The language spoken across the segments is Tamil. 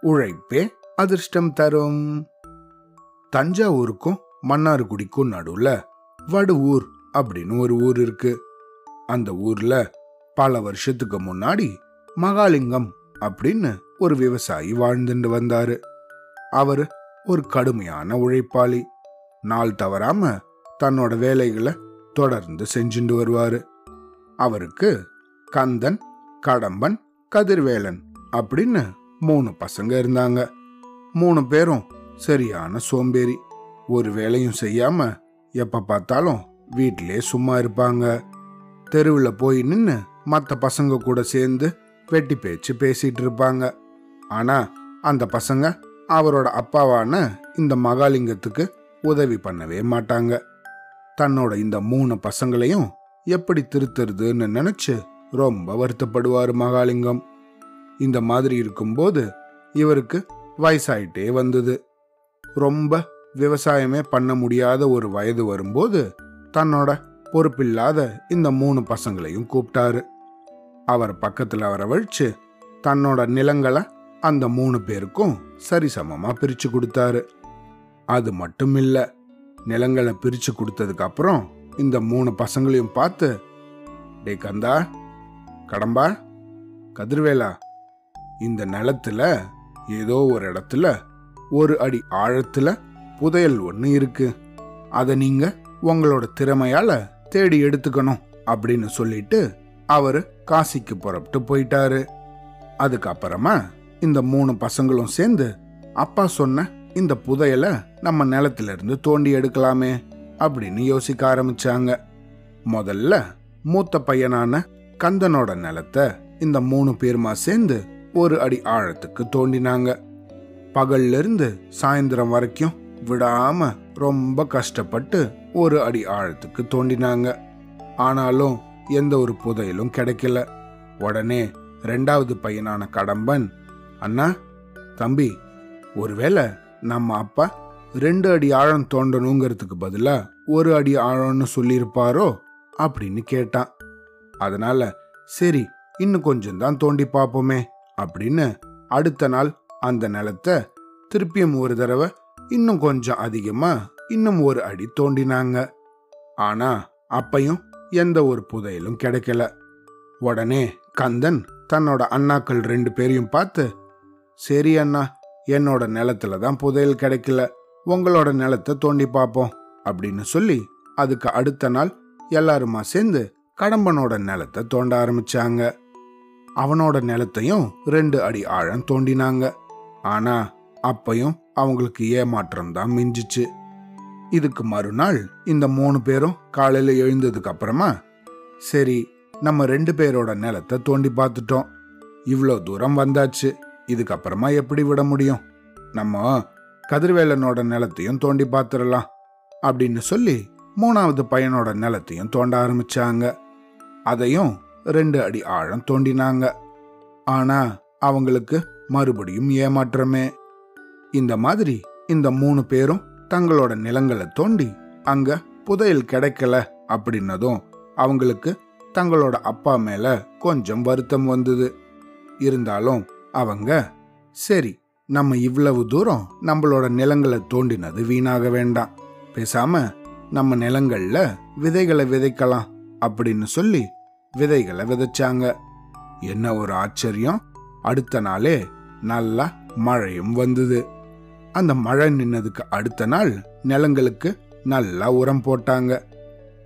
உழைப்பே அதிர்ஷ்டம் தரும். தஞ்சாவூருக்கும் மன்னார்குடிக்கும் நடுவுல வடுவூர் அப்படின்னு ஒரு ஊர் இருக்கு. அந்த ஊர்ல பல வருஷத்துக்கு முன்னாடி மகாலிங்கம் அப்படின்னு ஒரு விவசாயி வாழ்ந்துட்டு வந்தாரு. அவர் ஒரு கடுமையான உழைப்பாளி. நாள் தவறாம தன்னோட வேலைகளை தொடர்ந்து செஞ்சுட்டு வருவாரு. அவருக்கு கந்தன் கடம்பன் கதிர்வேலன் அப்படின்னு மூணு பசங்க இருந்தாங்க. மூணு பேரும் சரியான சோம்பேறி. ஒரு வேலையும் செய்யாம எப்ப பார்த்தாலும் வீட்டிலே சும்மா இருப்பாங்க. தெருவில் போய் நின்று மற்ற பசங்க கூட சேர்ந்து வெட்டி பேச்சு பேசிட்டு இருப்பாங்க. ஆனா அந்த பசங்க அவரோட அப்பாவான இந்த மகாலிங்கத்துக்கு உதவி பண்ணவே மாட்டாங்க. தன்னோட இந்த மூணு பசங்களையும் எப்படி திருத்துறதுன்னு நினைச்சு ரொம்ப வருத்தப்படுவார் மகாலிங்கம். இந்த மாதிரி இருக்கும்போது இவருக்கு வயசாயிட்டே வந்தது. ரொம்ப விவசாயமே பண்ண முடியாத ஒரு வயது வரும்போது தன்னோட பொறுப்பில்லாத இந்த மூணு பசங்களையும் கூப்பிட்டாரு. அவர் அவரை வழித்து தன்னோட நிலங்களை அந்த மூணு பேருக்கும் சரிசமமாக பிரித்து கொடுத்தாரு. அது மட்டும் இல்லை நிலங்களை பிரித்து கொடுத்ததுக்கப்புறம் இந்த மூணு பசங்களையும் பார்த்து டே கந்தா கடம்பா கதிர்வேலா இந்த நிலத்துல ஏதோ ஒரு இடத்துல ஒரு அடி ஆழத்துல புதையல் ஒன்று இருக்கு. அதை நீங்க உங்களோட திறமையால தேடி எடுத்துக்கணும் அப்படின்னு சொல்லிட்டு அவர் காசிக்கு புறப்பட்டு போயிட்டாரு. அதுக்கப்புறமா இந்த மூணு பசங்களும் சேர்ந்து அப்பா சொன்ன இந்த புதையலை நம்ம நிலத்திலிருந்து தோண்டி எடுக்கலாமே அப்படின்னு யோசிக்க ஆரம்பிச்சாங்க. முதல்ல மூத்த பையனான கந்தனோட நிலத்தை இந்த மூணு பேருமா சேர்ந்து ஒரு அடி ஆழத்துக்கு தோண்டினாங்க. பகல்ல இருந்து சாயந்தரம் வரைக்கும் விடாம ரொம்ப கஷ்டப்பட்டு ஒரு அடி ஆழத்துக்கு தோண்டினாங்க. ஆனாலும் எந்த ஒரு புதையலும் கிடைக்கல. உடனே ரெண்டாவது பையனான கடம்பன் அண்ணா தம்பி ஒருவேளை நம்ம அப்பா ரெண்டு அடி ஆழம் தோண்டணுங்கிறதுக்கு பதிலா ஒரு அடி ஆழம்னு சொல்லியிருப்பாரோ? அப்படின்னு கேட்டான். அதனால சரி இன்னும் கொஞ்சம் தான் தோண்டி பார்ப்போமே அப்படின்னு அடுத்த நாள் அந்த நிலத்தை திருப்பியும் ஒரு தடவை இன்னும் கொஞ்சம் அதிகமா இன்னும் ஒரு அடி தோண்டினாங்க. ஆனா அப்பையும் எந்த ஒரு புதையலும் கிடைக்கல. உடனே கந்தன் தன்னோட அண்ணாக்கள் ரெண்டு பேரையும் பார்த்து சரி அண்ணா என்னோட நிலத்துல தான் புதையல் கிடைக்கல. உங்களோட நிலத்தை தோண்டி பார்ப்போம் அப்படின்னு சொல்லி அதுக்கு அடுத்த நாள் எல்லாருமா சேர்ந்து கடம்பனோட நிலத்தை தோண்ட ஆரம்பிச்சாங்க. அவனோட நிலத்தையும் ரெண்டு அடி ஆழம் தோண்டினாங்க. ஆனா அப்பையும் அவங்களுக்கு ஏமாற்றம் தான் மிஞ்சிச்சு. இதுக்கு மறுநாள் இந்த மூணு பேரும் காலையில எழுந்ததுக்கு அப்புறமா சரி நம்ம ரெண்டு பேரோட நிலத்தை தோண்டி பார்த்துட்டோம். இவ்வளோ தூரம் வந்தாச்சு. இதுக்கப்புறமா எப்படி விட முடியும்? நம்ம கதிர்வேலனோட நிலத்தையும் தோண்டி பார்த்துடலாம். அப்படின்னு சொல்லி மூணாவது பையனோட நிலத்தையும் தோண்ட ஆரம்பிச்சாங்க. அதையும் ரெண்டு அடி ஆழம் தோண்டினாங்க. ஆனா அவங்களுக்கு மறுபடியும் ஏமாற்றமே. இந்த மாதிரி இந்த மூணு பேரும் தங்களோட நிலங்களை தோண்டி அங்க புதையல் கிடைக்கல அப்படின்னதும் அவங்களுக்கு தங்களோட அப்பா மேல கொஞ்சம் வருத்தம் வந்தது. இருந்தாலும் அவங்க சரி நம்ம இவ்வளவு தூரம் நம்மளோட நிலங்களை தோண்டினது வீணாக வேண்டாம். பேசாம நம்ம நிலங்கள்ல விதைகளை விதைக்கலாம். அப்படின்னு சொல்லி விதைகளை விதைச்சாங்க. என்ன ஒரு ஆச்சரியம்? அடுத்த நாளே நல்லா மழையும் வந்தது. அந்த மழை நின்னதுக்கு அடுத்த நாள் நிலங்களுக்கு நல்லா உரம் போட்டாங்க.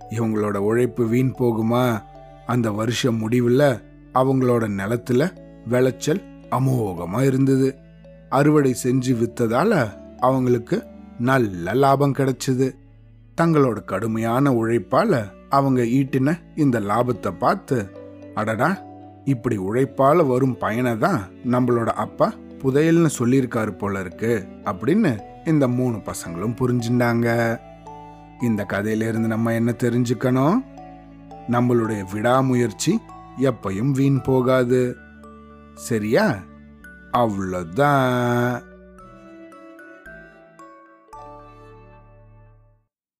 இவங்களோட உழைப்பு வீண் போகுமா? அந்த வருஷம் முடிவில் அவங்களோட நிலத்துல விளைச்சல் அமோகமா இருந்தது. அறுவடை செஞ்சு வித்ததால அவங்களுக்கு நல்ல லாபம் கிடைச்சது. தங்களோட கடுமையான உழைப்பால அவங்க ஈட்டின இந்த லாபத்தை பார்த்து அடடா இப்படி உழைப்பால வரும் பயனை தான் நம்மளோட அப்பா புதையல்னு சொல்லியிருக்காரு போல இருக்கு அப்படின்னு இந்த மூணு பசங்களும் புரிஞ்சுட்டாங்க இந்த கதையிலிருந்து நம்ம என்ன தெரிஞ்சுக்கணும்? நம்மளுடைய விடாமுயற்சி எப்பையும் வீண் போகாது. சரியா? அவ்வளோதான்